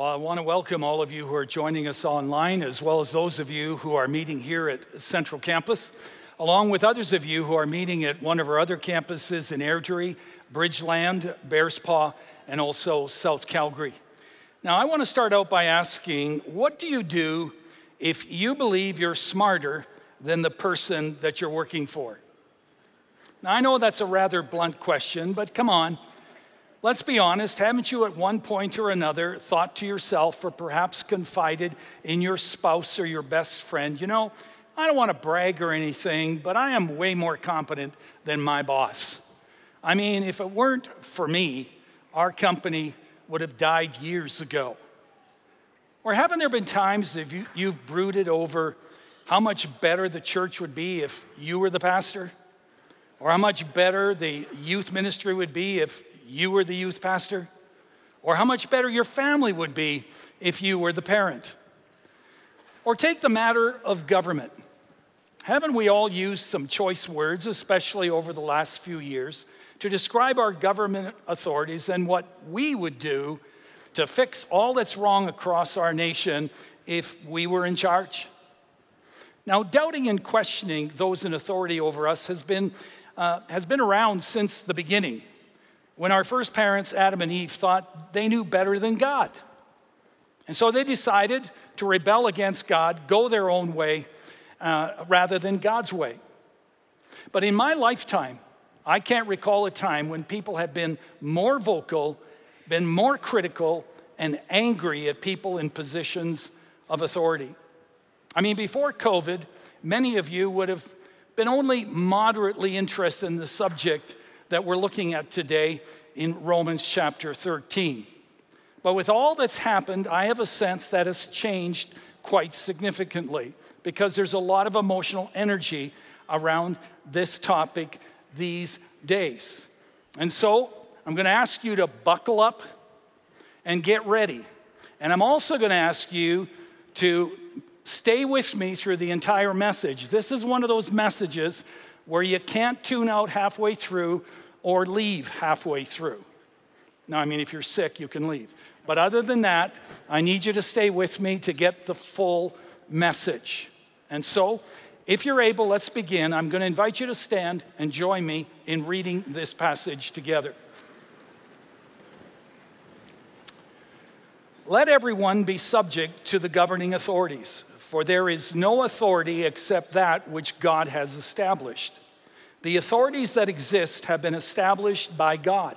Well, I want to welcome all of you who are joining us online, as well as those of you who are meeting here at Central Campus, along with others of you who are meeting at one of our other campuses in Airdrie, Bridgeland, Bearspaw, and also South Calgary. Now, I want to start out by asking what do you do if you believe you're smarter than the person that you're working for? Now, I know that's a rather blunt question, but come on. Let's be honest, haven't you at one point or another thought to yourself or perhaps confided in your spouse or your best friend, you know, I don't want to brag or anything, but I am way more competent than my boss. I mean, if it weren't for me, our company would have died years ago. Or haven't there been times that you, you've brooded over how much better the church would be if you were the pastor? Or how much better the youth ministry would be if you were the youth pastor, or how much better your family would be if you were the parent. Or take the matter of government. Haven't we all used some choice words, especially over the last few years, to describe our government authorities and what we would do to fix all that's wrong across our nation if we were in charge? Now, doubting and questioning those in authority over us has been, uh, has been around since the beginning when our first parents, Adam and Eve, thought they knew better than God. And so they decided to rebel against God, go their own way uh, rather than God's way. But in my lifetime, I can't recall a time when people have been more vocal, been more critical, and angry at people in positions of authority. I mean, before COVID, many of you would have been only moderately interested in the subject that we're looking at today in Romans chapter 13. But with all that's happened, I have a sense that has changed quite significantly because there's a lot of emotional energy around this topic these days. And so I'm going to ask you to buckle up and get ready. And I'm also going to ask you to stay with me through the entire message. This is one of those messages where you can't tune out halfway through or leave halfway through. Now, I mean, if you're sick, you can leave. But other than that, I need you to stay with me to get the full message. And so, if you're able, let's begin. I'm going to invite you to stand and join me in reading this passage together. Let everyone be subject to the governing authorities, for there is no authority except that which God has established. The authorities that exist have been established by God.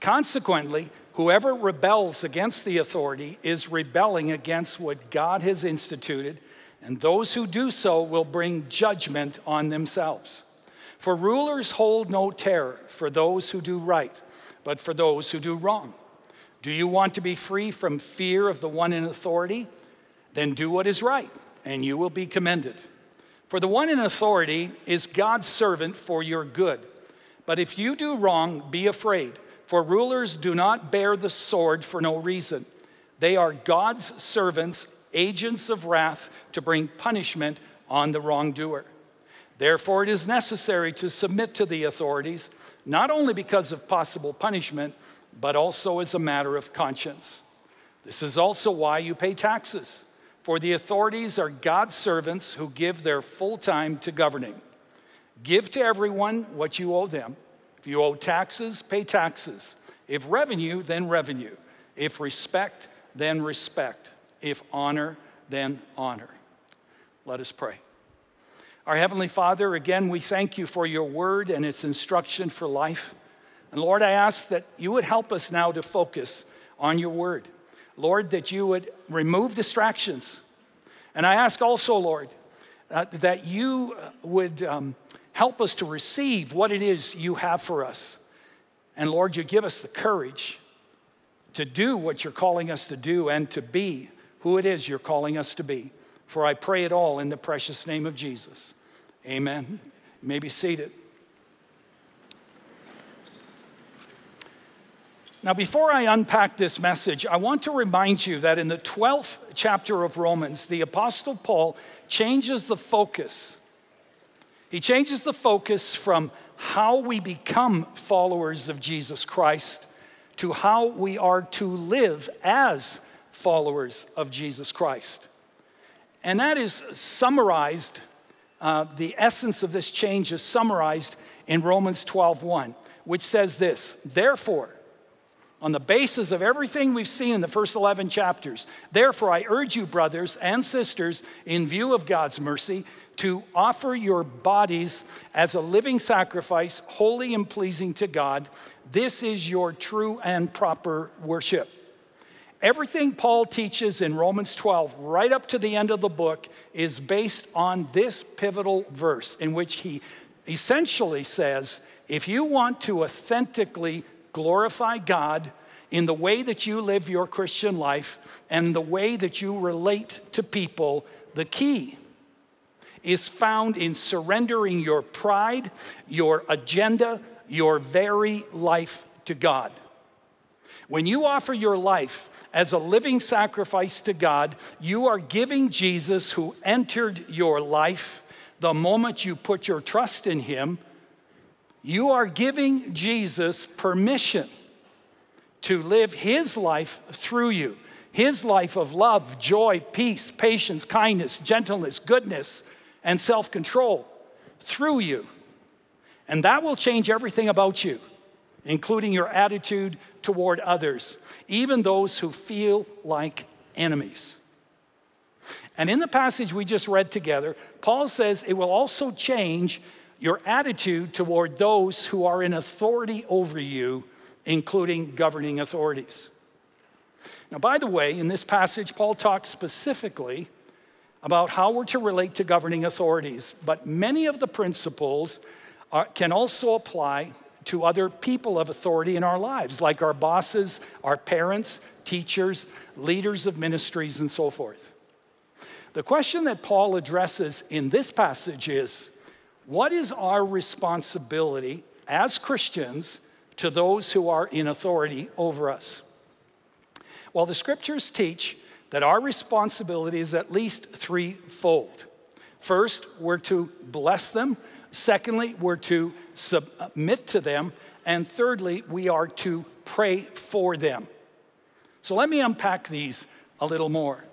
Consequently, whoever rebels against the authority is rebelling against what God has instituted, and those who do so will bring judgment on themselves. For rulers hold no terror for those who do right, but for those who do wrong. Do you want to be free from fear of the one in authority? Then do what is right, and you will be commended. For the one in authority is God's servant for your good. But if you do wrong, be afraid, for rulers do not bear the sword for no reason. They are God's servants, agents of wrath to bring punishment on the wrongdoer. Therefore, it is necessary to submit to the authorities, not only because of possible punishment, but also as a matter of conscience. This is also why you pay taxes for the authorities are God's servants who give their full time to governing. Give to everyone what you owe them. If you owe taxes, pay taxes. If revenue, then revenue. If respect, then respect. If honor, then honor. Let us pray. Our Heavenly Father, again, we thank you for your word and its instruction for life. And Lord, I ask that you would help us now to focus on your word. Lord, that you would remove distractions. And I ask also, Lord, uh, that you would um, help us to receive what it is you have for us. And Lord, you give us the courage to do what you're calling us to do and to be who it is you're calling us to be. For I pray it all in the precious name of Jesus. Amen. You may be seated. Now, before I unpack this message, I want to remind you that in the 12th chapter of Romans, the Apostle Paul changes the focus. He changes the focus from how we become followers of Jesus Christ to how we are to live as followers of Jesus Christ. And that is summarized, uh, the essence of this change is summarized in Romans 12:1, which says this: Therefore, on the basis of everything we've seen in the first 11 chapters, therefore I urge you, brothers and sisters, in view of God's mercy, to offer your bodies as a living sacrifice, holy and pleasing to God. This is your true and proper worship. Everything Paul teaches in Romans 12, right up to the end of the book, is based on this pivotal verse in which he essentially says if you want to authentically glorify God in the way that you live your Christian life and the way that you relate to people, the key is found in surrendering your pride, your agenda, your very life to God. When you offer your life as a living sacrifice to God, you are giving Jesus, who entered your life the moment you put your trust in Him, you are giving Jesus permission to live His life through you. His life of love, joy, peace, patience, kindness, gentleness, goodness, and self control through you. And that will change everything about you, including your attitude toward others, even those who feel like enemies. And in the passage we just read together, Paul says it will also change your attitude toward those who are in authority over you, including governing authorities. Now, by the way, in this passage, Paul talks specifically about how we're to relate to governing authorities, but many of the principles are, can also apply to other people of authority in our lives, like our bosses, our parents, teachers, leaders of ministries, and so forth. The question that Paul addresses in this passage is what is our responsibility as Christians to those who are in authority over us? Well, the scriptures teach that our responsibility is at least threefold. First, we're to bless them. Secondly, we're to submit to them. And thirdly, we are to pray for them. So let me unpack these a little more.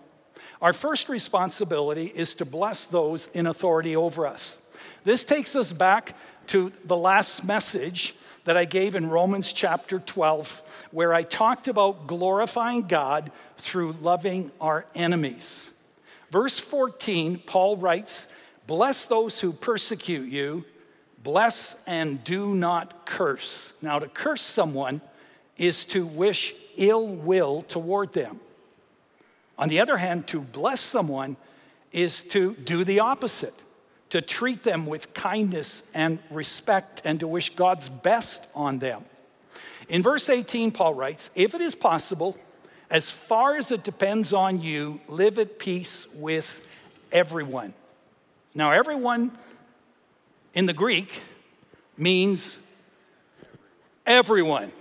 Our first responsibility is to bless those in authority over us. This takes us back to the last message that I gave in Romans chapter 12, where I talked about glorifying God through loving our enemies. Verse 14, Paul writes, Bless those who persecute you, bless and do not curse. Now, to curse someone is to wish ill will toward them. On the other hand, to bless someone is to do the opposite to treat them with kindness and respect and to wish God's best on them. In verse 18, Paul writes, If it is possible, as far as it depends on you, live at peace with everyone. Now, everyone in the Greek means everyone.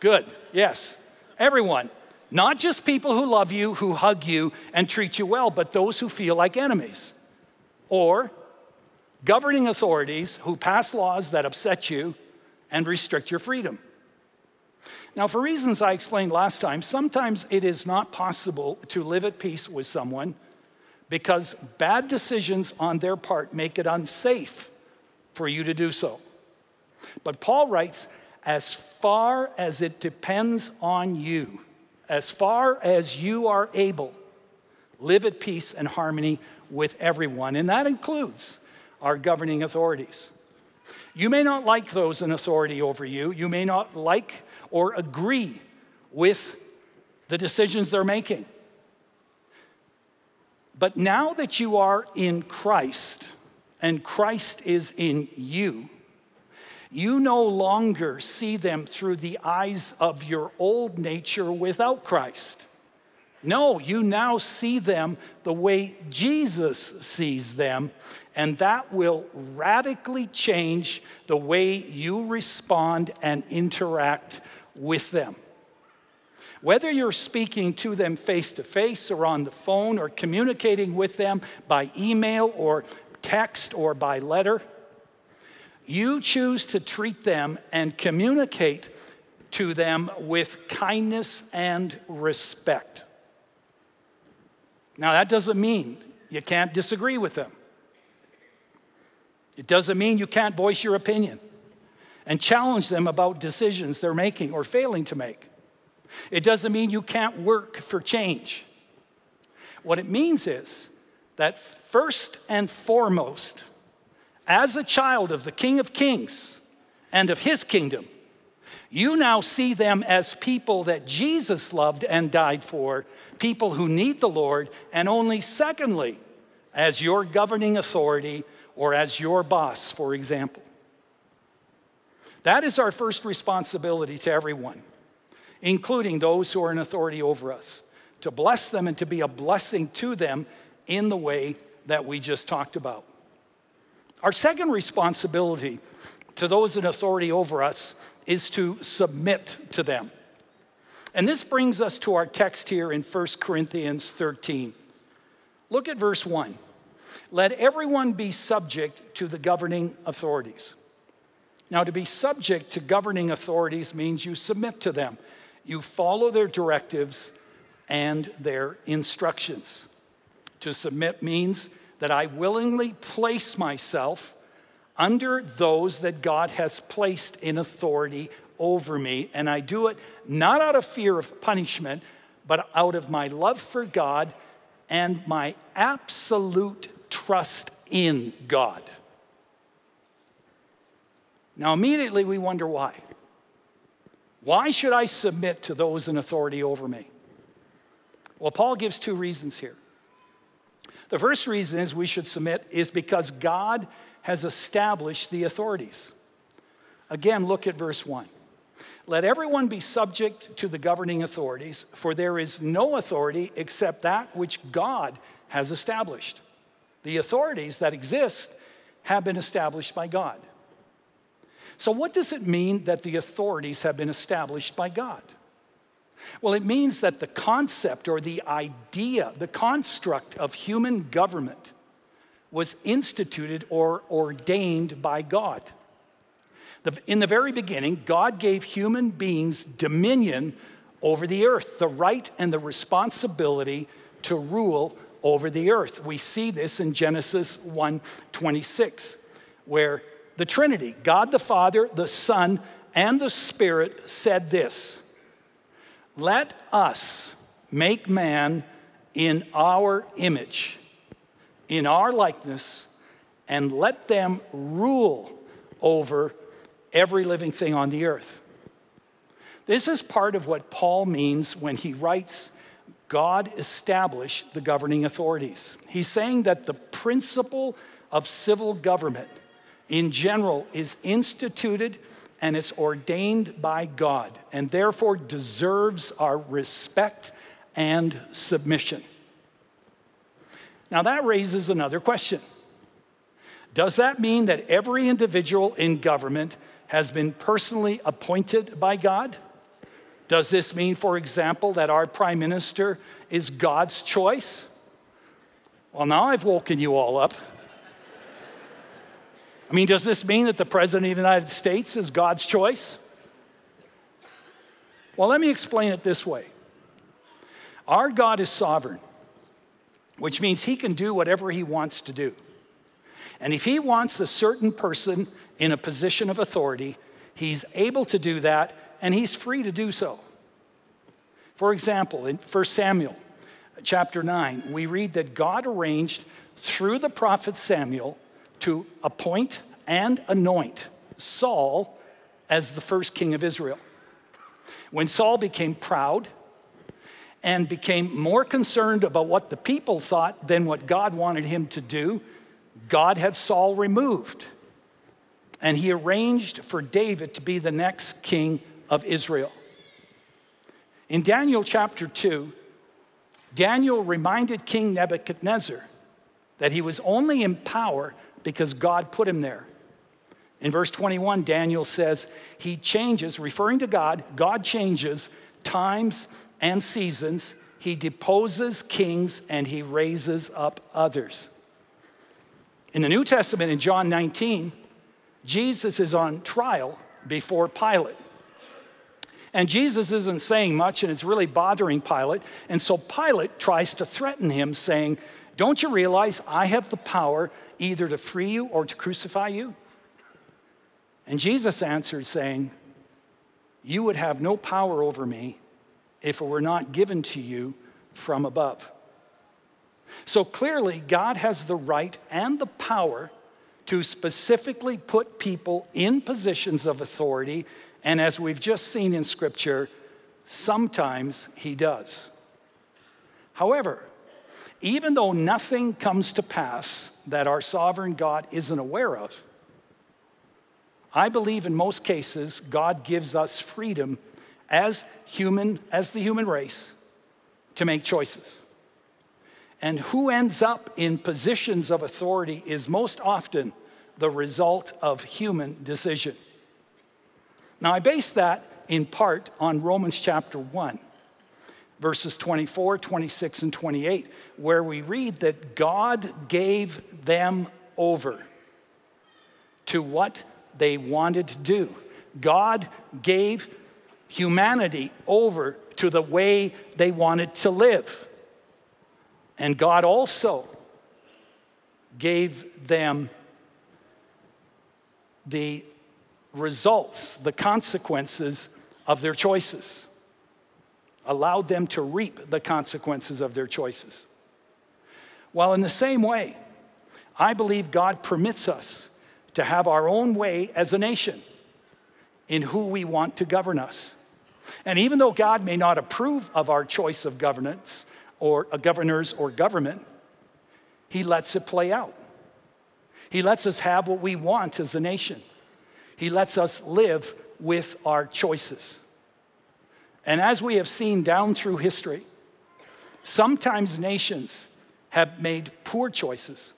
Good, yes, everyone. Not just people who love you, who hug you, and treat you well, but those who feel like enemies. Or governing authorities who pass laws that upset you and restrict your freedom. Now, for reasons I explained last time, sometimes it is not possible to live at peace with someone because bad decisions on their part make it unsafe for you to do so. But Paul writes, as far as it depends on you, as far as you are able, live at peace and harmony with everyone. And that includes our governing authorities. You may not like those in authority over you. You may not like or agree with the decisions they're making. But now that you are in Christ and Christ is in you, you no longer see them through the eyes of your old nature without Christ. No, you now see them the way Jesus sees them, and that will radically change the way you respond and interact with them. Whether you're speaking to them face to face or on the phone or communicating with them by email or text or by letter, you choose to treat them and communicate to them with kindness and respect. Now, that doesn't mean you can't disagree with them. It doesn't mean you can't voice your opinion and challenge them about decisions they're making or failing to make. It doesn't mean you can't work for change. What it means is that first and foremost, as a child of the King of Kings and of his kingdom, you now see them as people that Jesus loved and died for, people who need the Lord, and only secondly, as your governing authority or as your boss, for example. That is our first responsibility to everyone, including those who are in authority over us, to bless them and to be a blessing to them in the way that we just talked about. Our second responsibility to those in authority over us is to submit to them. And this brings us to our text here in 1 Corinthians 13. Look at verse 1. Let everyone be subject to the governing authorities. Now, to be subject to governing authorities means you submit to them, you follow their directives and their instructions. To submit means that I willingly place myself under those that God has placed in authority over me, and I do it not out of fear of punishment, but out of my love for God and my absolute trust in God. Now, immediately we wonder why. Why should I submit to those in authority over me? Well, Paul gives two reasons here. The first reason is we should submit is because God has established the authorities. Again, look at verse 1. Let everyone be subject to the governing authorities, for there is no authority except that which God has established. The authorities that exist have been established by God. So, what does it mean that the authorities have been established by God? Well, it means that the concept or the idea, the construct of human government was instituted or ordained by God. In the very beginning, God gave human beings dominion over the earth, the right and the responsibility to rule over the earth. We see this in Genesis 1:26, where the Trinity, God the Father, the Son, and the Spirit said this Let us make man in our image, in our likeness, and let them rule over every living thing on the earth. This is part of what Paul means when he writes, God established the governing authorities. He's saying that the principle of civil government in general is instituted and it's ordained by God and therefore deserves our respect and submission. Now, that raises another question. Does that mean that every individual in government has been personally appointed by God? Does this mean, for example, that our prime minister is God's choice? Well, now I've woken you all up. I mean, does this mean that the President of the United States is God's choice? Well, let me explain it this way Our God is sovereign, which means he can do whatever he wants to do. And if he wants a certain person in a position of authority, he's able to do that and he's free to do so. For example, in 1 Samuel chapter 9, we read that God arranged through the prophet Samuel to appoint and anoint Saul as the first king of Israel. When Saul became proud and became more concerned about what the people thought than what God wanted him to do, God had Saul removed. And he arranged for David to be the next king of Israel. In Daniel chapter 2, Daniel reminded King Nebuchadnezzar that he was only in power because God put him there. In verse 21, Daniel says, He changes, referring to God, God changes times and seasons. He deposes kings and he raises up others. In the New Testament, in John 19, Jesus is on trial before Pilate. And Jesus isn't saying much, and it's really bothering Pilate. And so Pilate tries to threaten him, saying, Don't you realize I have the power either to free you or to crucify you? And Jesus answered, saying, You would have no power over me if it were not given to you from above. So clearly, God has the right and the power to specifically put people in positions of authority. And as we've just seen in Scripture, sometimes He does. However, even though nothing comes to pass that our sovereign God isn't aware of, I believe in most cases God gives us freedom as human, as the human race, to make choices. And who ends up in positions of authority is most often the result of human decision. Now, I base that in part on Romans chapter 1, verses 24, 26, and 28, where we read that God gave them over to what they wanted to do. God gave humanity over to the way they wanted to live. And God also gave them the results, the consequences of their choices, allowed them to reap the consequences of their choices. While in the same way, I believe God permits us to have our own way as a nation in who we want to govern us. And even though God may not approve of our choice of governance or uh, governors or government, He lets it play out. He lets us have what we want as a nation. He lets us live with our choices. And as we have seen down through history, sometimes nations have made poor choices,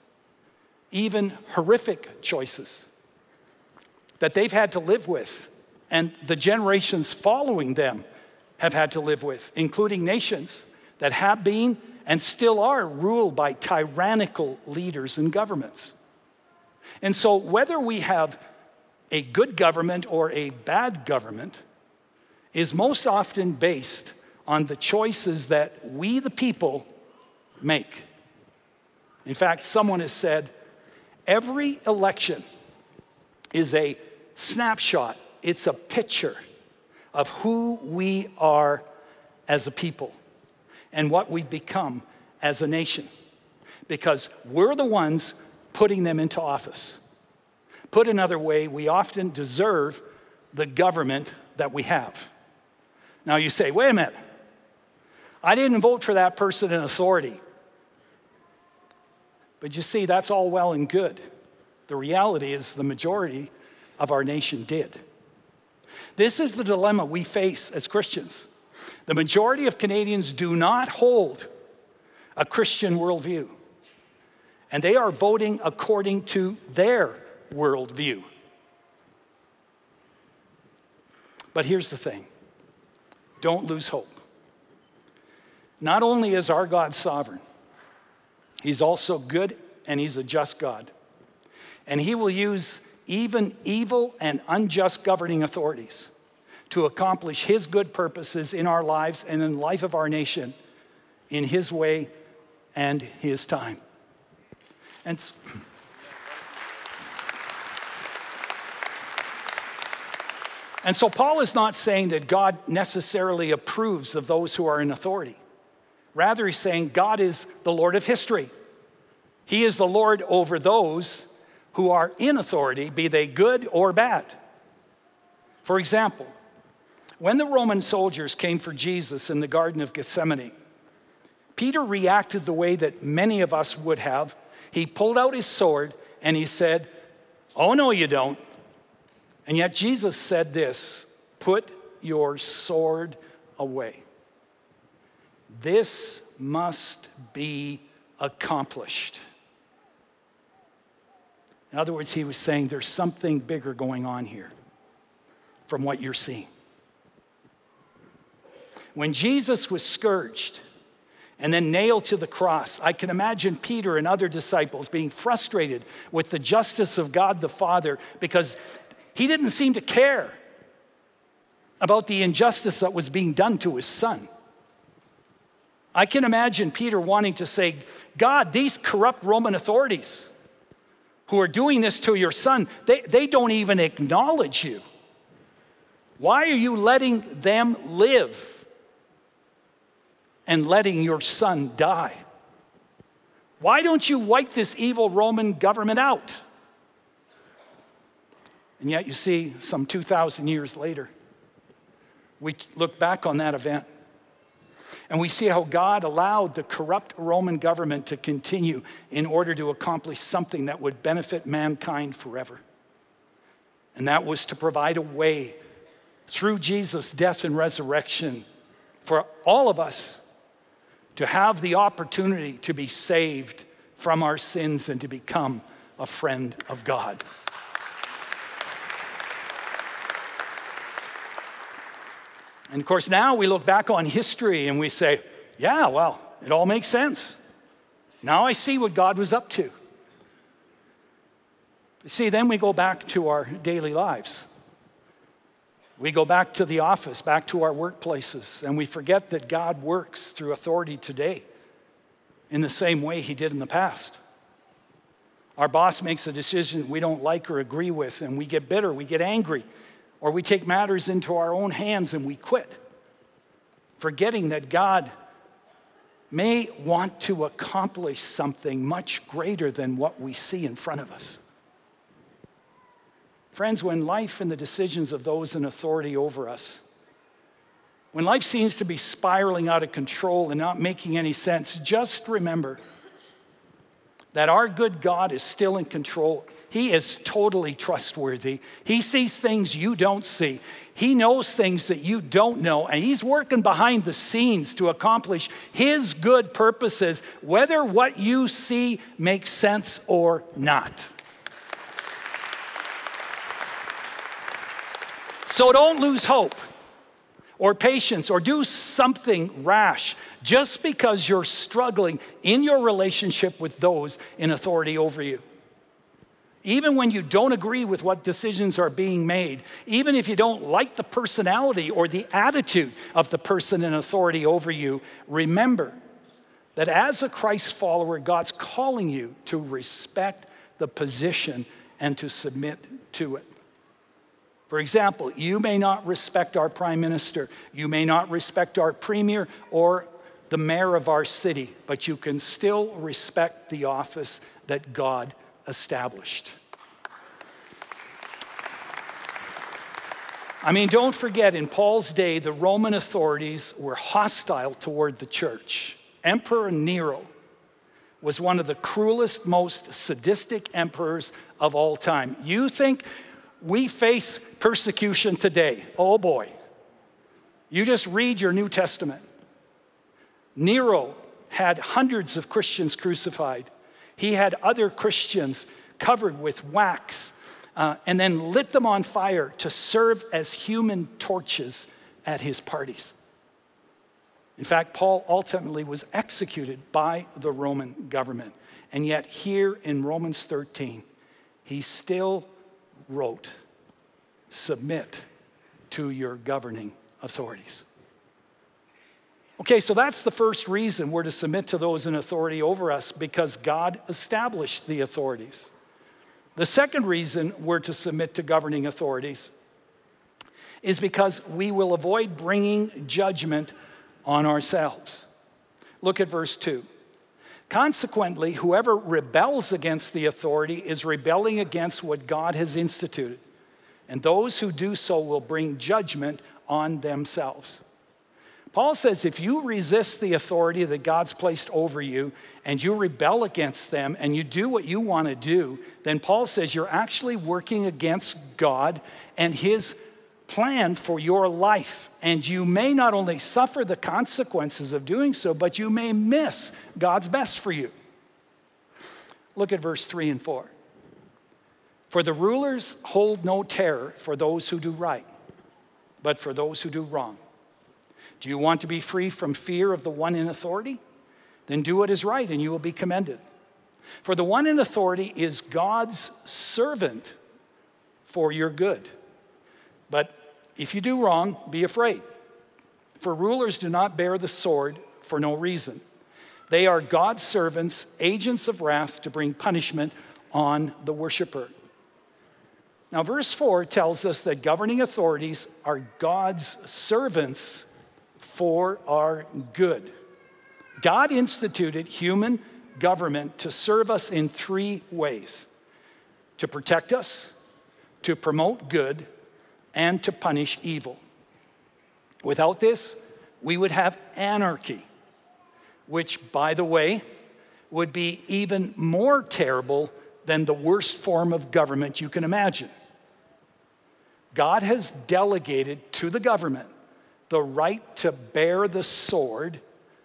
even horrific choices that they've had to live with and the generations following them have had to live with, including nations that have been and still are ruled by tyrannical leaders and governments. And so, whether we have a good government or a bad government is most often based on the choices that we, the people, make. In fact, someone has said every election is a snapshot it's a picture of who we are as a people and what we've become as a nation because we're the ones putting them into office. Put another way, we often deserve the government that we have. Now you say, wait a minute, I didn't vote for that person in authority. But you see, that's all well and good. The reality is, the majority of our nation did. This is the dilemma we face as Christians. The majority of Canadians do not hold a Christian worldview, and they are voting according to their worldview. But here's the thing don't lose hope. Not only is our God sovereign, He's also good and He's a just God. And He will use even evil and unjust governing authorities to accomplish His good purposes in our lives and in the life of our nation in His way and His time. And And so Paul is not saying that God necessarily approves of those who are in authority. Rather, he's saying God is the Lord of history. He is the Lord over those who are in authority, be they good or bad. For example, when the Roman soldiers came for Jesus in the Garden of Gethsemane, Peter reacted the way that many of us would have. He pulled out his sword and he said, Oh, no, you don't. And yet Jesus said this put your sword away. This must be accomplished. In other words, he was saying there's something bigger going on here from what you're seeing. When Jesus was scourged and then nailed to the cross, I can imagine Peter and other disciples being frustrated with the justice of God the Father because he didn't seem to care about the injustice that was being done to his son. I can imagine Peter wanting to say, God, these corrupt Roman authorities who are doing this to your son, they, they don't even acknowledge you. Why are you letting them live and letting your son die? Why don't you wipe this evil Roman government out? And yet, you see, some 2,000 years later, we look back on that event and we see how God allowed the corrupt Roman government to continue in order to accomplish something that would benefit mankind forever. And that was to provide a way through Jesus' death and resurrection for all of us to have the opportunity to be saved from our sins and to become a friend of God. And of course, now we look back on history and we say, yeah, well, it all makes sense. Now I see what God was up to. See, then we go back to our daily lives. We go back to the office, back to our workplaces, and we forget that God works through authority today in the same way he did in the past. Our boss makes a decision we don't like or agree with, and we get bitter, we get angry, or we take matters into our own hands and we quit, forgetting that God may want to accomplish something much greater than what we see in front of us. Friends, when life and the decisions of those in authority over us, when life seems to be spiraling out of control and not making any sense, just remember that our good God is still in control. He is totally trustworthy. He sees things you don't see. He knows things that you don't know, and He's working behind the scenes to accomplish His good purposes, whether what you see makes sense or not. So don't lose hope or patience or do something rash just because you're struggling in your relationship with those in authority over you. Even when you don't agree with what decisions are being made, even if you don't like the personality or the attitude of the person in authority over you, remember that as a Christ follower, God's calling you to respect the position and to submit to it. For example, you may not respect our prime minister, you may not respect our premier or the mayor of our city, but you can still respect the office that God established. I mean, don't forget, in Paul's day, the Roman authorities were hostile toward the church. Emperor Nero was one of the cruelest, most sadistic emperors of all time. You think we face persecution today. Oh boy. You just read your New Testament. Nero had hundreds of Christians crucified. He had other Christians covered with wax uh, and then lit them on fire to serve as human torches at his parties. In fact, Paul ultimately was executed by the Roman government. And yet, here in Romans 13, he still wrote, Submit to your governing authorities. Okay, so that's the first reason we're to submit to those in authority over us because God established the authorities. The second reason we're to submit to governing authorities is because we will avoid bringing judgment on ourselves. Look at verse 2. Consequently, whoever rebels against the authority is rebelling against what God has instituted, and those who do so will bring judgment on themselves. Paul says if you resist the authority that God's placed over you and you rebel against them and you do what you want to do, then Paul says you're actually working against God and his plan for your life. And you may not only suffer the consequences of doing so, but you may miss God's best for you. Look at verse 3 and 4. For the rulers hold no terror for those who do right, but for those who do wrong. Do you want to be free from fear of the one in authority? Then do what is right and you will be commended. For the one in authority is God's servant for your good. But If you do wrong, be afraid. For rulers do not bear the sword for no reason. They are God's servants, agents of wrath to bring punishment on the worshiper. Now, verse 4 tells us that governing authorities are God's servants for our good. God instituted human government to serve us in three ways to protect us, to promote good, and to punish evil. Without this, we would have anarchy, which, by the way, would be even more terrible than the worst form of government you can imagine. God has delegated to the government the right to bear the sword,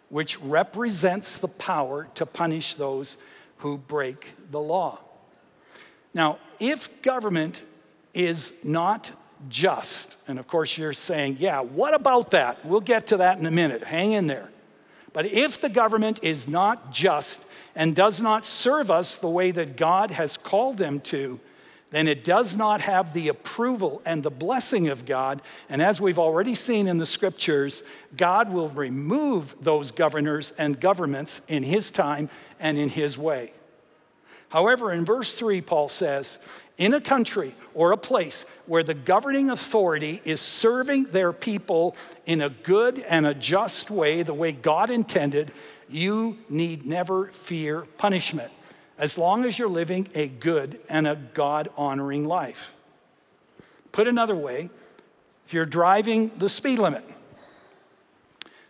which represents the power to punish those who break the law. Now, if government is not just, and of course you're saying, yeah, what about that? We'll get to that in a minute. Hang in there. But if the government is not just and does not serve us the way that God has called them to, then it does not have the approval and the blessing of God. And as we've already seen in the scriptures, God will remove those governors and governments in His time and in His way. However, in verse 3, Paul says, in a country or a place where the governing authority is serving their people in a good and a just way, the way God intended, you need never fear punishment as long as you're living a good and a God honoring life. Put another way, if you're driving the speed limit,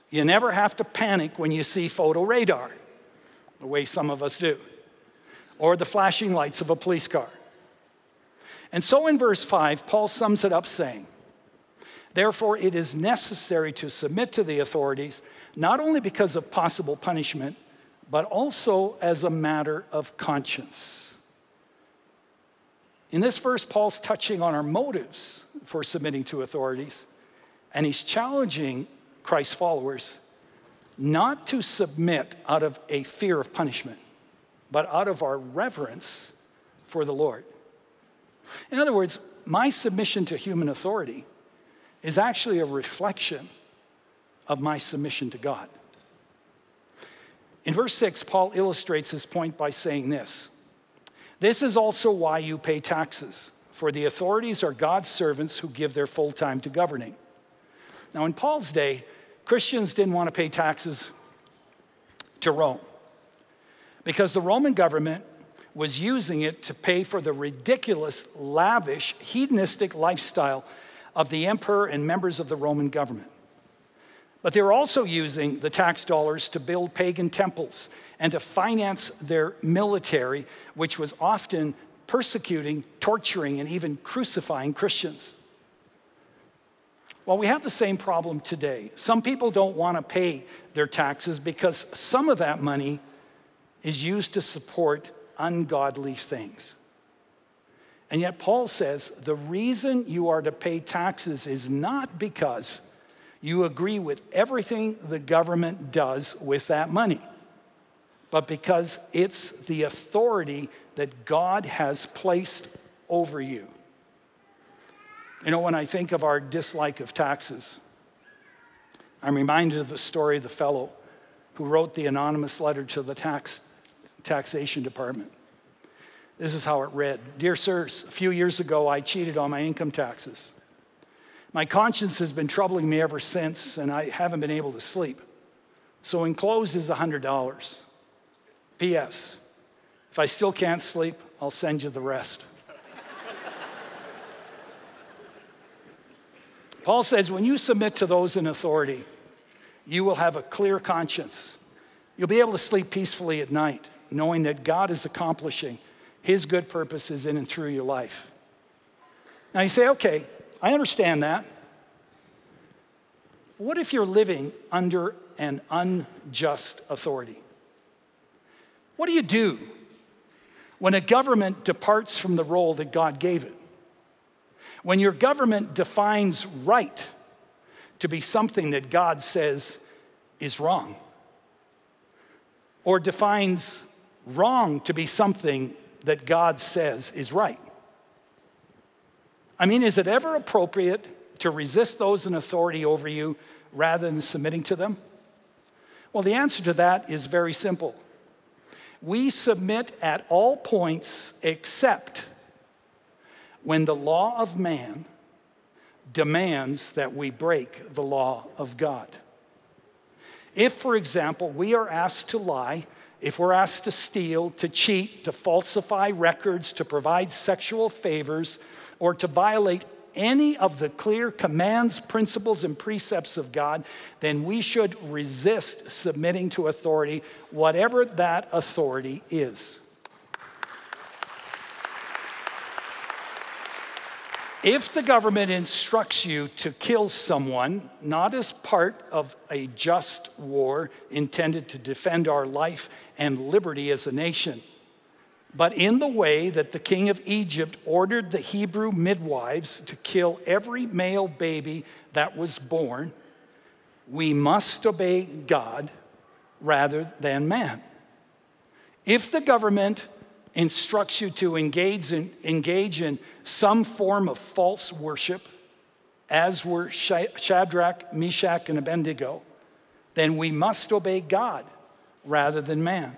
you never have to panic when you see photo radar, the way some of us do, or the flashing lights of a police car. And so in verse 5, Paul sums it up saying, Therefore, it is necessary to submit to the authorities, not only because of possible punishment, but also as a matter of conscience. In this verse, Paul's touching on our motives for submitting to authorities, and he's challenging Christ's followers not to submit out of a fear of punishment, but out of our reverence for the Lord. In other words, my submission to human authority is actually a reflection of my submission to God. In verse 6, Paul illustrates his point by saying this This is also why you pay taxes, for the authorities are God's servants who give their full time to governing. Now, in Paul's day, Christians didn't want to pay taxes to Rome because the Roman government was using it to pay for the ridiculous, lavish, hedonistic lifestyle of the emperor and members of the Roman government. But they were also using the tax dollars to build pagan temples and to finance their military, which was often persecuting, torturing, and even crucifying Christians. Well, we have the same problem today. Some people don't want to pay their taxes because some of that money is used to support ungodly things. And yet, Paul says the reason you are to pay taxes is not because you agree with everything the government does with that money, but because it's the authority that God has placed over you. You know, when I think of our dislike of taxes, I'm reminded of the story of the fellow who wrote the anonymous letter to the tax, taxation department. This is how it read Dear sirs, a few years ago I cheated on my income taxes. My conscience has been troubling me ever since, and I haven't been able to sleep. So enclosed is $100. P.S. If I still can't sleep, I'll send you the rest. Paul says when you submit to those in authority, you will have a clear conscience. You'll be able to sleep peacefully at night, knowing that God is accomplishing his good purposes in and through your life. Now you say, okay, I understand that. What if you're living under an unjust authority? What do you do when a government departs from the role that God gave it? When your government defines right to be something that God says is wrong, or defines wrong to be something that God says is right. I mean, is it ever appropriate to resist those in authority over you rather than submitting to them? Well, the answer to that is very simple. We submit at all points except when the law of man demands that we break the law of God. If, for example, we are asked to lie, if we're asked to steal, to cheat, to falsify records, to provide sexual favors, or to violate any of the clear commands, principles, and precepts of God, then we should resist submitting to authority, whatever that authority is. If the government instructs you to kill someone, not as part of a just war intended to defend our life and liberty as a nation, but in the way that the king of Egypt ordered the Hebrew midwives to kill every male baby that was born, we must obey God rather than man. If the government instructs you to engage in, engage in some form of false worship, as were Shadrach, Meshach, and Abednego, then we must obey God rather than man.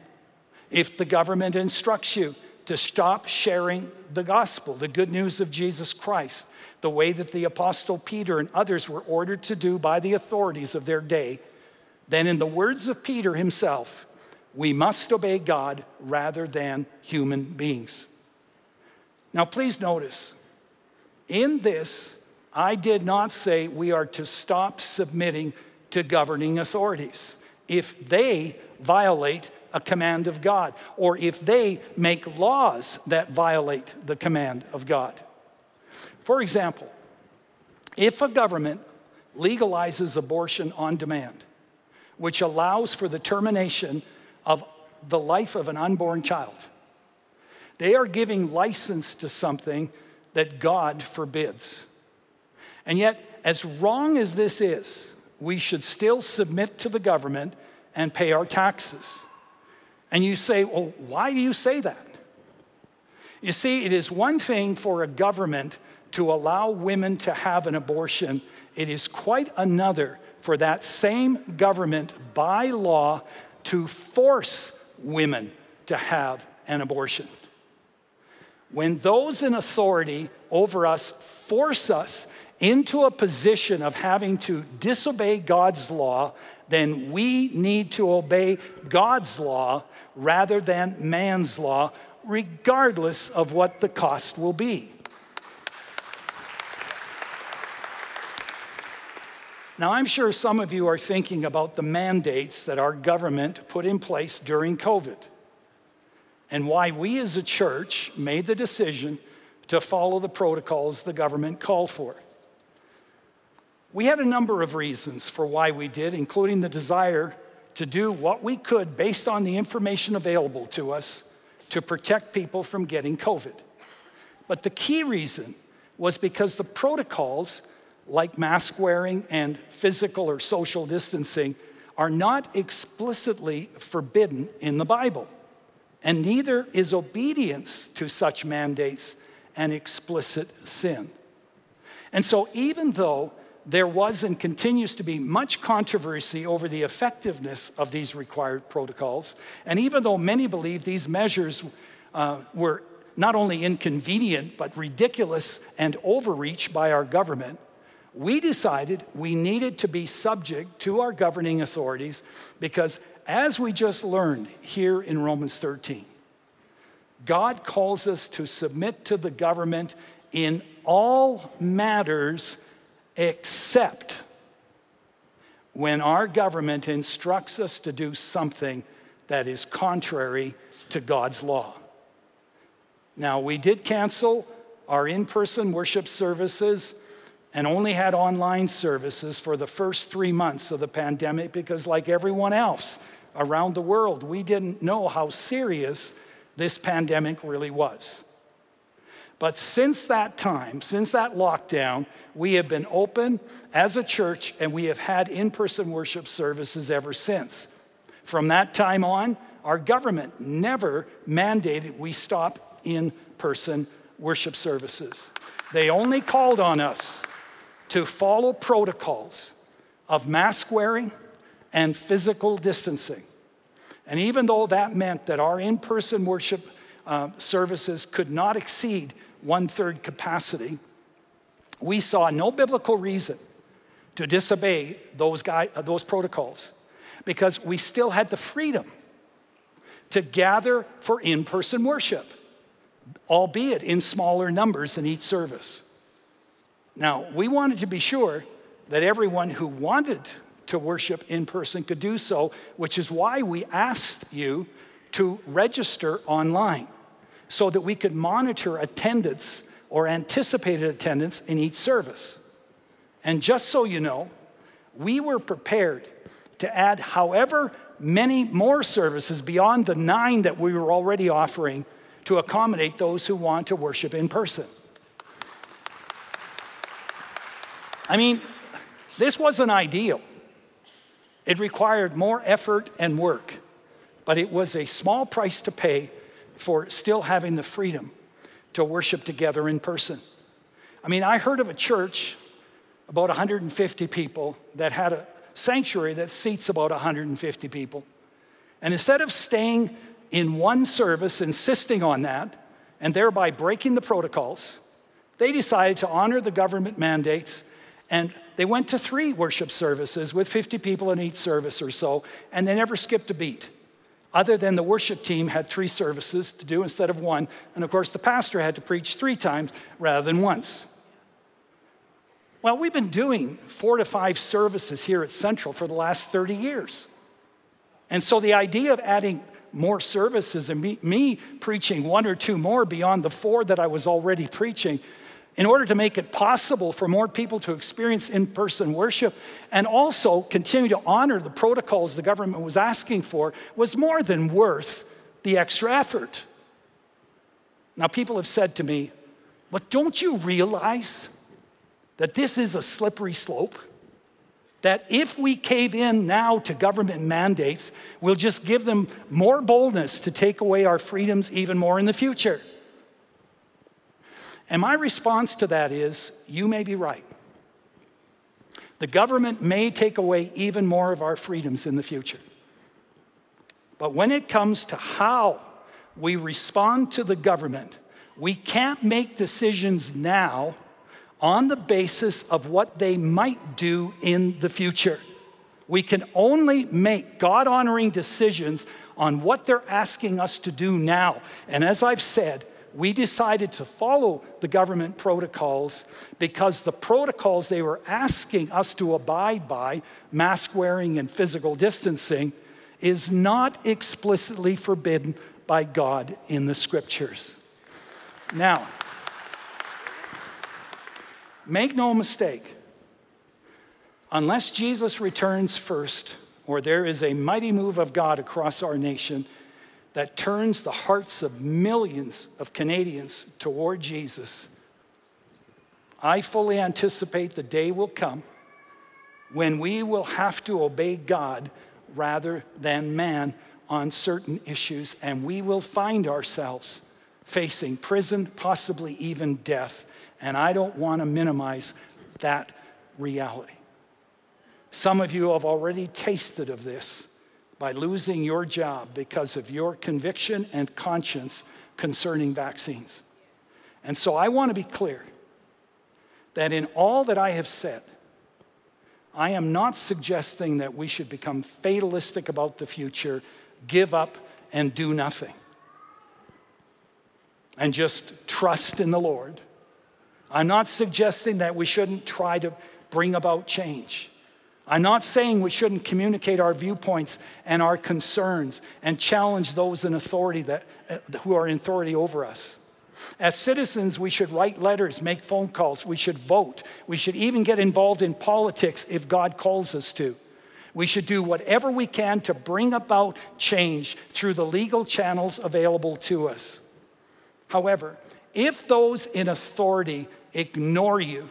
If the government instructs you to stop sharing the gospel, the good news of Jesus Christ, the way that the Apostle Peter and others were ordered to do by the authorities of their day, then, in the words of Peter himself, we must obey God rather than human beings. Now, please notice, in this, I did not say we are to stop submitting to governing authorities if they violate a command of God or if they make laws that violate the command of God. For example, if a government legalizes abortion on demand, which allows for the termination of the life of an unborn child. They are giving license to something that God forbids. And yet, as wrong as this is, we should still submit to the government and pay our taxes. And you say, well, why do you say that? You see, it is one thing for a government to allow women to have an abortion, it is quite another for that same government by law to force women to have an abortion. When those in authority over us force us into a position of having to disobey God's law, then we need to obey God's law rather than man's law, regardless of what the cost will be. Now, I'm sure some of you are thinking about the mandates that our government put in place during COVID and why we as a church made the decision to follow the protocols the government called for. We had a number of reasons for why we did, including the desire to do what we could based on the information available to us to protect people from getting COVID. But the key reason was because the protocols like mask wearing and physical or social distancing, are not explicitly forbidden in the Bible. And neither is obedience to such mandates an explicit sin. And so, even though there was and continues to be much controversy over the effectiveness of these required protocols, and even though many believe these measures uh, were not only inconvenient but ridiculous and overreach by our government, we decided we needed to be subject to our governing authorities because, as we just learned here in Romans 13, God calls us to submit to the government in all matters except when our government instructs us to do something that is contrary to God's law. Now, we did cancel our in person worship services and only had online services for the first three months of the pandemic because, like everyone else around the world, we didn't know how serious this pandemic really was. But since that time, since that lockdown, we have been open as a church and we have had in person worship services ever since. From that time on, our government never mandated we stop in person worship services. They only called on us to follow protocols of mask wearing and physical distancing. And even though that meant that our in person worship uh, services could not exceed one third capacity, we saw no biblical reason to disobey those, guy, uh, those protocols because we still had the freedom to gather for in person worship, albeit in smaller numbers in each service. Now, we wanted to be sure that everyone who wanted to worship in person could do so, which is why we asked you to register online so that we could monitor attendance or anticipated attendance in each service. And just so you know, we were prepared to add however many more services beyond the nine that we were already offering to accommodate those who want to worship in person. I mean, this wasn't ideal. It required more effort and work, but it was a small price to pay for still having the freedom to worship together in person. I mean, I heard of a church, about 150 people, that had a sanctuary that seats about 150 people. And instead of staying in one service, insisting on that, and thereby breaking the protocols, they decided to honor the government mandates and they went to three worship services with 50 people in each service or so, and they never skipped a beat. Other than the worship team had three services to do instead of one. And of course, the pastor had to preach three times rather than once. Well, we've been doing four to five services here at Central for the last 30 years. And so the idea of adding more services and me, me, preaching one or two more beyond the four that I was already preaching, in order to make it possible for more people to experience in person worship and also continue to honor the protocols the government was asking for, was more than worth the extra effort. Now, people have said to me, but don't you realize that this is a slippery slope? That if we cave in now to government mandates, we'll just give them more boldness to take away our freedoms even more in the future. And my response to that is you may be right. The government may take away even more of our freedoms in the future. But when it comes to how we respond to the government, we can't make decisions now on the basis of what they might do in the future. We can only make God honoring decisions on what they're asking us to do now. And as I've said, we decided to follow the government protocols because the protocols they were asking us to abide by, mask wearing and physical distancing, is not explicitly forbidden by God in the scriptures. Now, Make no mistake, unless Jesus returns first, or there is a mighty move of God across our nation that turns the hearts of millions of Canadians toward Jesus, I fully anticipate the day will come when we will have to obey God rather than man on certain issues, and we will find ourselves facing prison, possibly even death and I don't want to minimize that reality. Some of you have already tasted of this by losing your job because of your conviction and conscience concerning vaccines. And so I want to be clear that in all that I have said, I am not suggesting that we should become fatalistic about the future, give up, and do nothing, and just trust in the Lord I'm not suggesting that we shouldn't try to bring about change. I'm not saying we shouldn't communicate our viewpoints and our concerns and challenge those in authority that, uh, who are in authority over us. As citizens, we should write letters, make phone calls, we should vote, we should even get involved in politics if God calls us to. We should do whatever we can to bring about change through the legal channels available to us. However, if those in authority ignore you,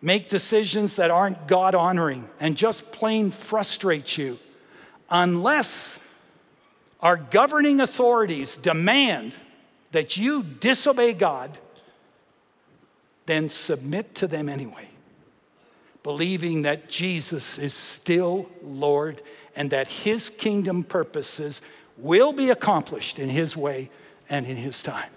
make decisions that aren't God honoring, and just plain frustrate you, unless our governing authorities demand that you disobey God, then submit to them anyway. believing that Jesus is still Lord and that his kingdom purposes will be accomplished in his way and in his time.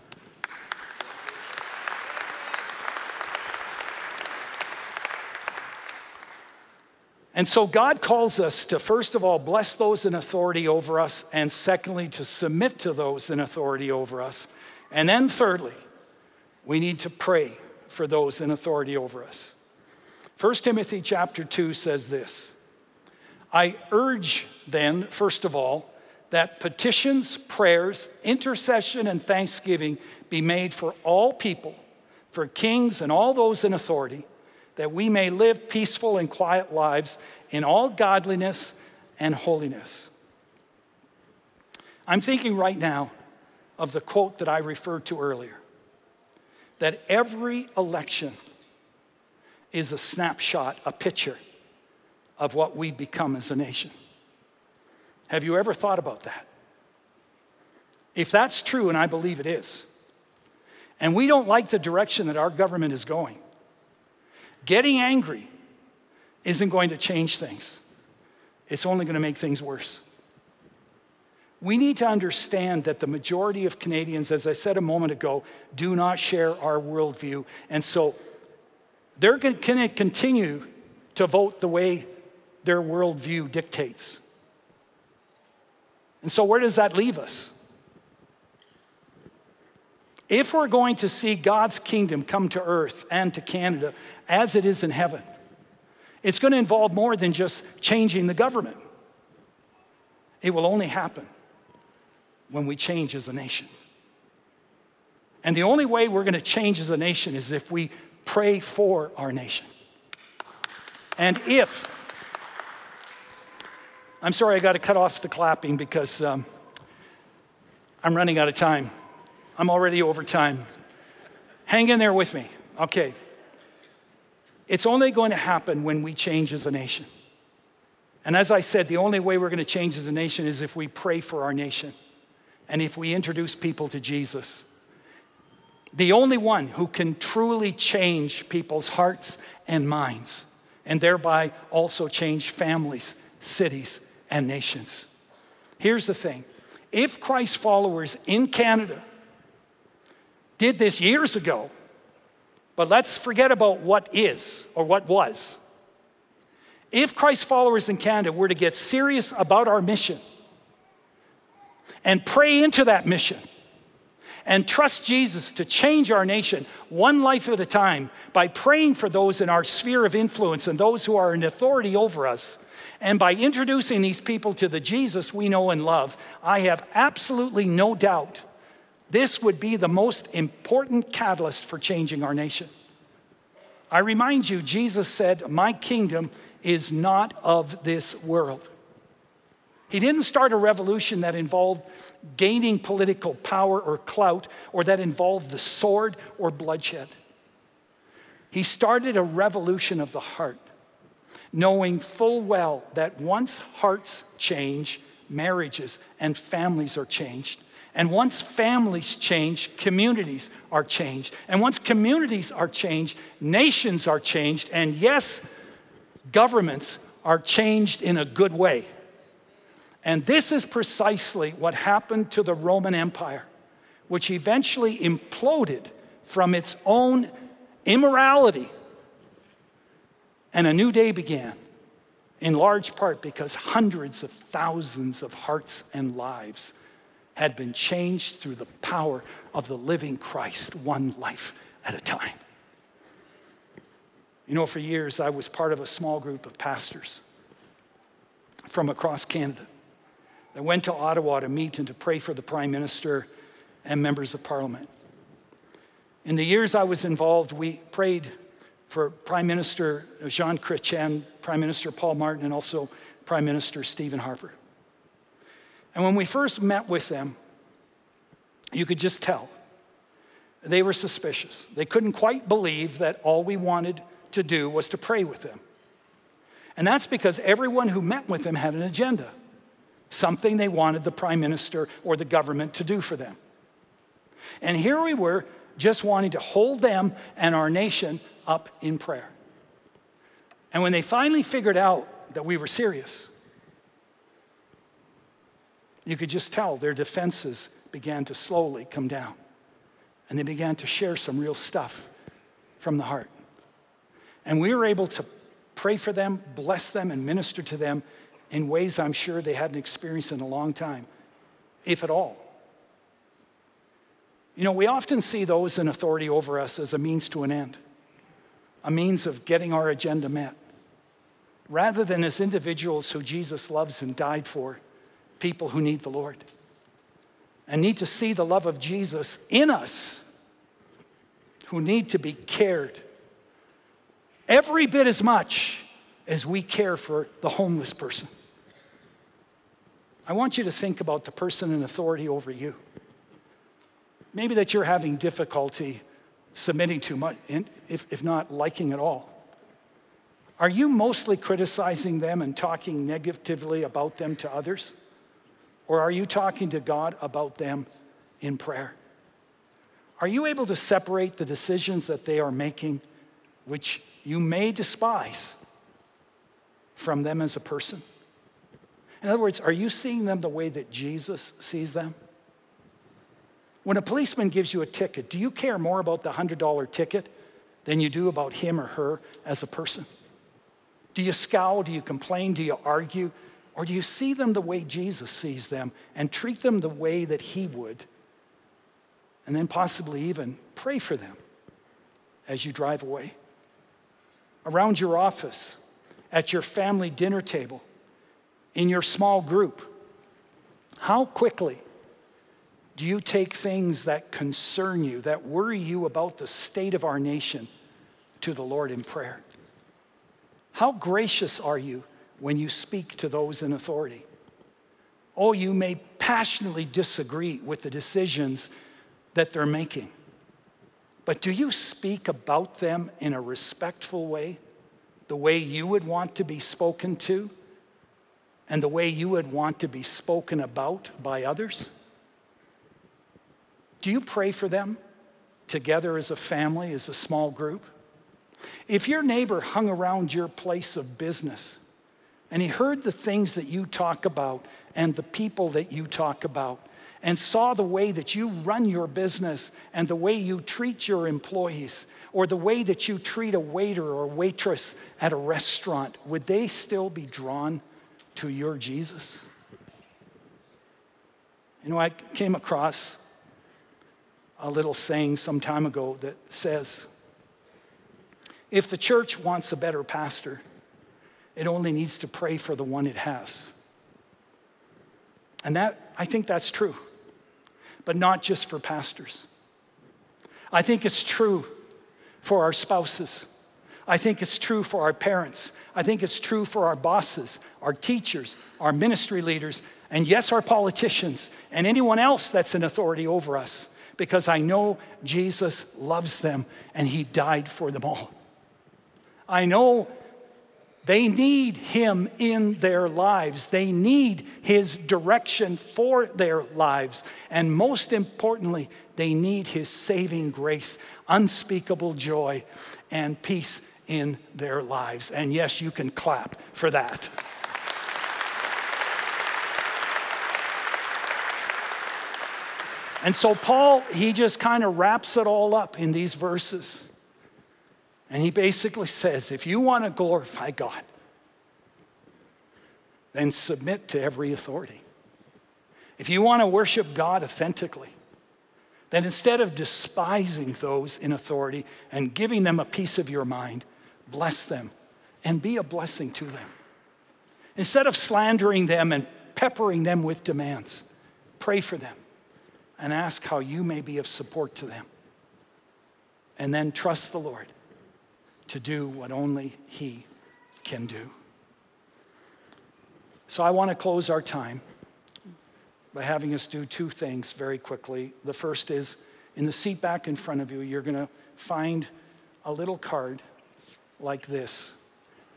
And so God calls us to, first of all, bless those in authority over us, and secondly, to submit to those in authority over us. And then, thirdly, we need to pray for those in authority over us. 1 Timothy chapter 2 says this I urge then, first of all, that petitions, prayers, intercession, and thanksgiving be made for all people, for kings and all those in authority that we may live peaceful and quiet lives in all godliness and holiness. I'm thinking right now of the quote that I referred to earlier that every election is a snapshot, a picture of what we become as a nation. Have you ever thought about that? If that's true, and I believe it is, and we don't like the direction that our government is going, Getting angry isn't going to change things, it's only going to make things worse. We need to understand that the majority of Canadians, as I said a moment ago, do not share our worldview. And so they're going to continue to vote the way their worldview dictates. And so, where does that leave us? If we're going to see God's kingdom come to earth and to Canada as it is in heaven, it's going to involve more than just changing the government. It will only happen when we change as a nation. And the only way we're going to change as a nation is if we pray for our nation. And if, I'm sorry, I got to cut off the clapping because um, I'm running out of time. I'm already over time. Hang in there with me. Okay. It's only going to happen when we change as a nation. And as I said, the only way we're going to change as a nation is if we pray for our nation and if we introduce people to Jesus. The only one who can truly change people's hearts and minds, and thereby also change families, cities, and nations. Here's the thing if Christ followers in Canada did this years ago, but let's forget about what is or what was. If Christ followers in Canada were to get serious about our mission and pray into that mission and trust Jesus to change our nation one life at a time by praying for those in our sphere of influence and those who are in authority over us, and by introducing these people to the Jesus we know and love, I have absolutely no doubt this would be the most important catalyst for changing our nation. I remind you, Jesus said, My kingdom is not of this world. He didn't start a revolution that involved gaining political power or clout or that involved the sword or bloodshed. He started a revolution of the heart, knowing full well that once hearts change, marriages and families are changed. And once families change, communities are changed. And once communities are changed, nations are changed. And yes, governments are changed in a good way. And this is precisely what happened to the Roman Empire, which eventually imploded from its own immorality. And a new day began, in large part because hundreds of thousands of hearts and lives had been changed through the power of the living Christ, one life at a time. You know, for years I was part of a small group of pastors from across Canada that went to Ottawa to meet and to pray for the Prime Minister and members of Parliament. In the years I was involved, we prayed for Prime Minister Jean Chrétien, Prime Minister Paul Martin, and also Prime Minister Stephen Harper. And when we first met with them, you could just tell they were suspicious. They couldn't quite believe that all we wanted to do was to pray with them. And that's because everyone who met with them had an agenda, something they wanted the prime minister or the government to do for them. And here we were just wanting to hold them and our nation up in prayer. And when they finally figured out that we were serious, you could just tell their defenses began to slowly come down. And they began to share some real stuff from the heart. And we were able to pray for them, bless them, and minister to them in ways I'm sure they hadn't experienced in a long time, if at all. You know, we often see those in authority over us as a means to an end, a means of getting our agenda met, rather than as individuals who Jesus loves and died for, people who need the Lord and need to see the love of Jesus in us, who need to be cared every bit as much as we care for the homeless person. I want you to think about the person in authority over you. Maybe that you're having difficulty submitting to much, if, if not liking at all. Are you mostly criticizing them and talking negatively about them to others? Or are you talking to God about them in prayer? Are you able to separate the decisions that they are making, which you may despise, from them as a person? In other words, are you seeing them the way that Jesus sees them? When a policeman gives you a ticket, do you care more about the $100 ticket than you do about him or her as a person? Do you scowl? Do you complain? Do you argue? Or do you see them the way Jesus sees them and treat them the way that he would? And then possibly even pray for them as you drive away. Around your office, at your family dinner table, in your small group, how quickly do you take things that concern you, that worry you about the state of our nation, to the Lord in prayer? How gracious are you when you speak to those in authority? Oh, you may passionately disagree with the decisions that they're making, but do you speak about them in a respectful way, the way you would want to be spoken to, and the way you would want to be spoken about by others? Do you pray for them together as a family, as a small group? If your neighbor hung around your place of business and he heard the things that you talk about and the people that you talk about and saw the way that you run your business and the way you treat your employees or the way that you treat a waiter or waitress at a restaurant, would they still be drawn to your Jesus? You know, I came across a little saying some time ago that says if the church wants a better pastor, it only needs to pray for the one it has. And that, I think that's true, but not just for pastors. I think it's true for our spouses. I think it's true for our parents. I think it's true for our bosses, our teachers, our ministry leaders, and yes, our politicians, and anyone else that's in authority over us because I know Jesus loves them and he died for them all. I know they need him in their lives. They need his direction for their lives. And most importantly, they need his saving grace, unspeakable joy, and peace in their lives. And yes, you can clap for that. And so, Paul, he just kind of wraps it all up in these verses. And he basically says if you want to glorify God, then submit to every authority. If you want to worship God authentically, then instead of despising those in authority and giving them a piece of your mind, bless them and be a blessing to them. Instead of slandering them and peppering them with demands, pray for them and ask how you may be of support to them. And then trust the Lord to do what only He can do. So I want to close our time by having us do two things very quickly. The first is in the seat back in front of you, you're going to find a little card like this,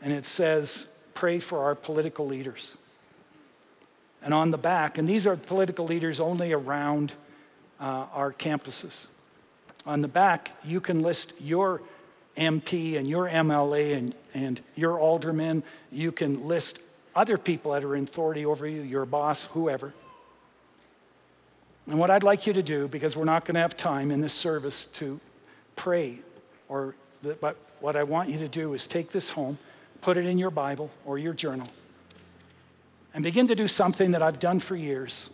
and it says, Pray for our political leaders. And on the back, and these are political leaders only around uh, our campuses. On the back, you can list your MP and your MLA and, and your alderman. You can list other people that are in authority over you, your boss, whoever. And what I'd like you to do, because we're not going to have time in this service to pray, or the, but what I want you to do is take this home, put it in your Bible or your journal, and begin to do something that I've done for years,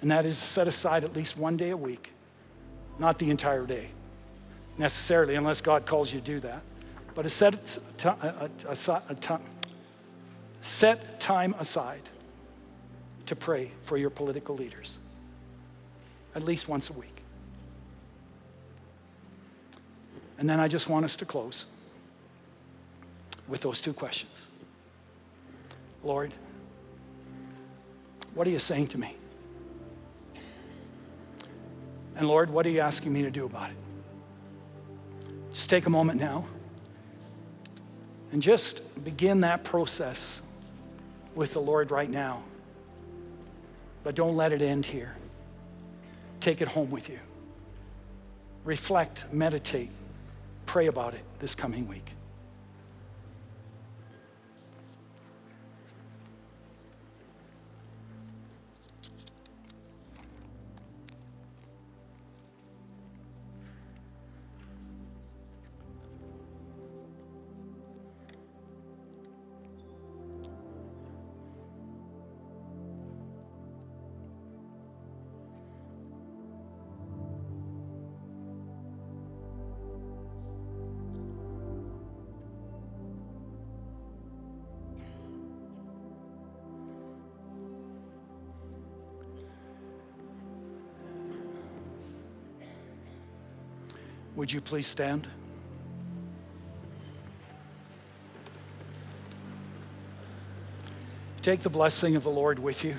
and that is set aside at least one day a week, not the entire day necessarily, unless God calls you to do that, but a set, a, a, a, set time aside to pray for your political leaders at least once a week. And then I just want us to close with those two questions Lord, what are you saying to me? And Lord, what are you asking me to do about it? Just take a moment now and just begin that process with the Lord right now. But don't let it end here. Take it home with you. Reflect, meditate, pray about it this coming week. Would you please stand? Take the blessing of the Lord with you.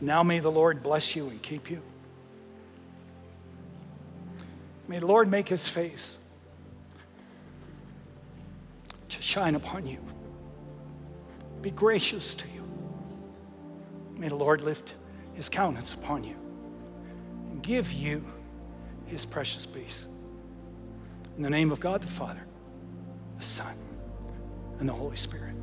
Now may the Lord bless you and keep you. May the Lord make his face to shine upon you, be gracious to you. May the Lord lift his countenance upon you and give you his precious peace. In the name of God the Father, the Son, and the Holy Spirit.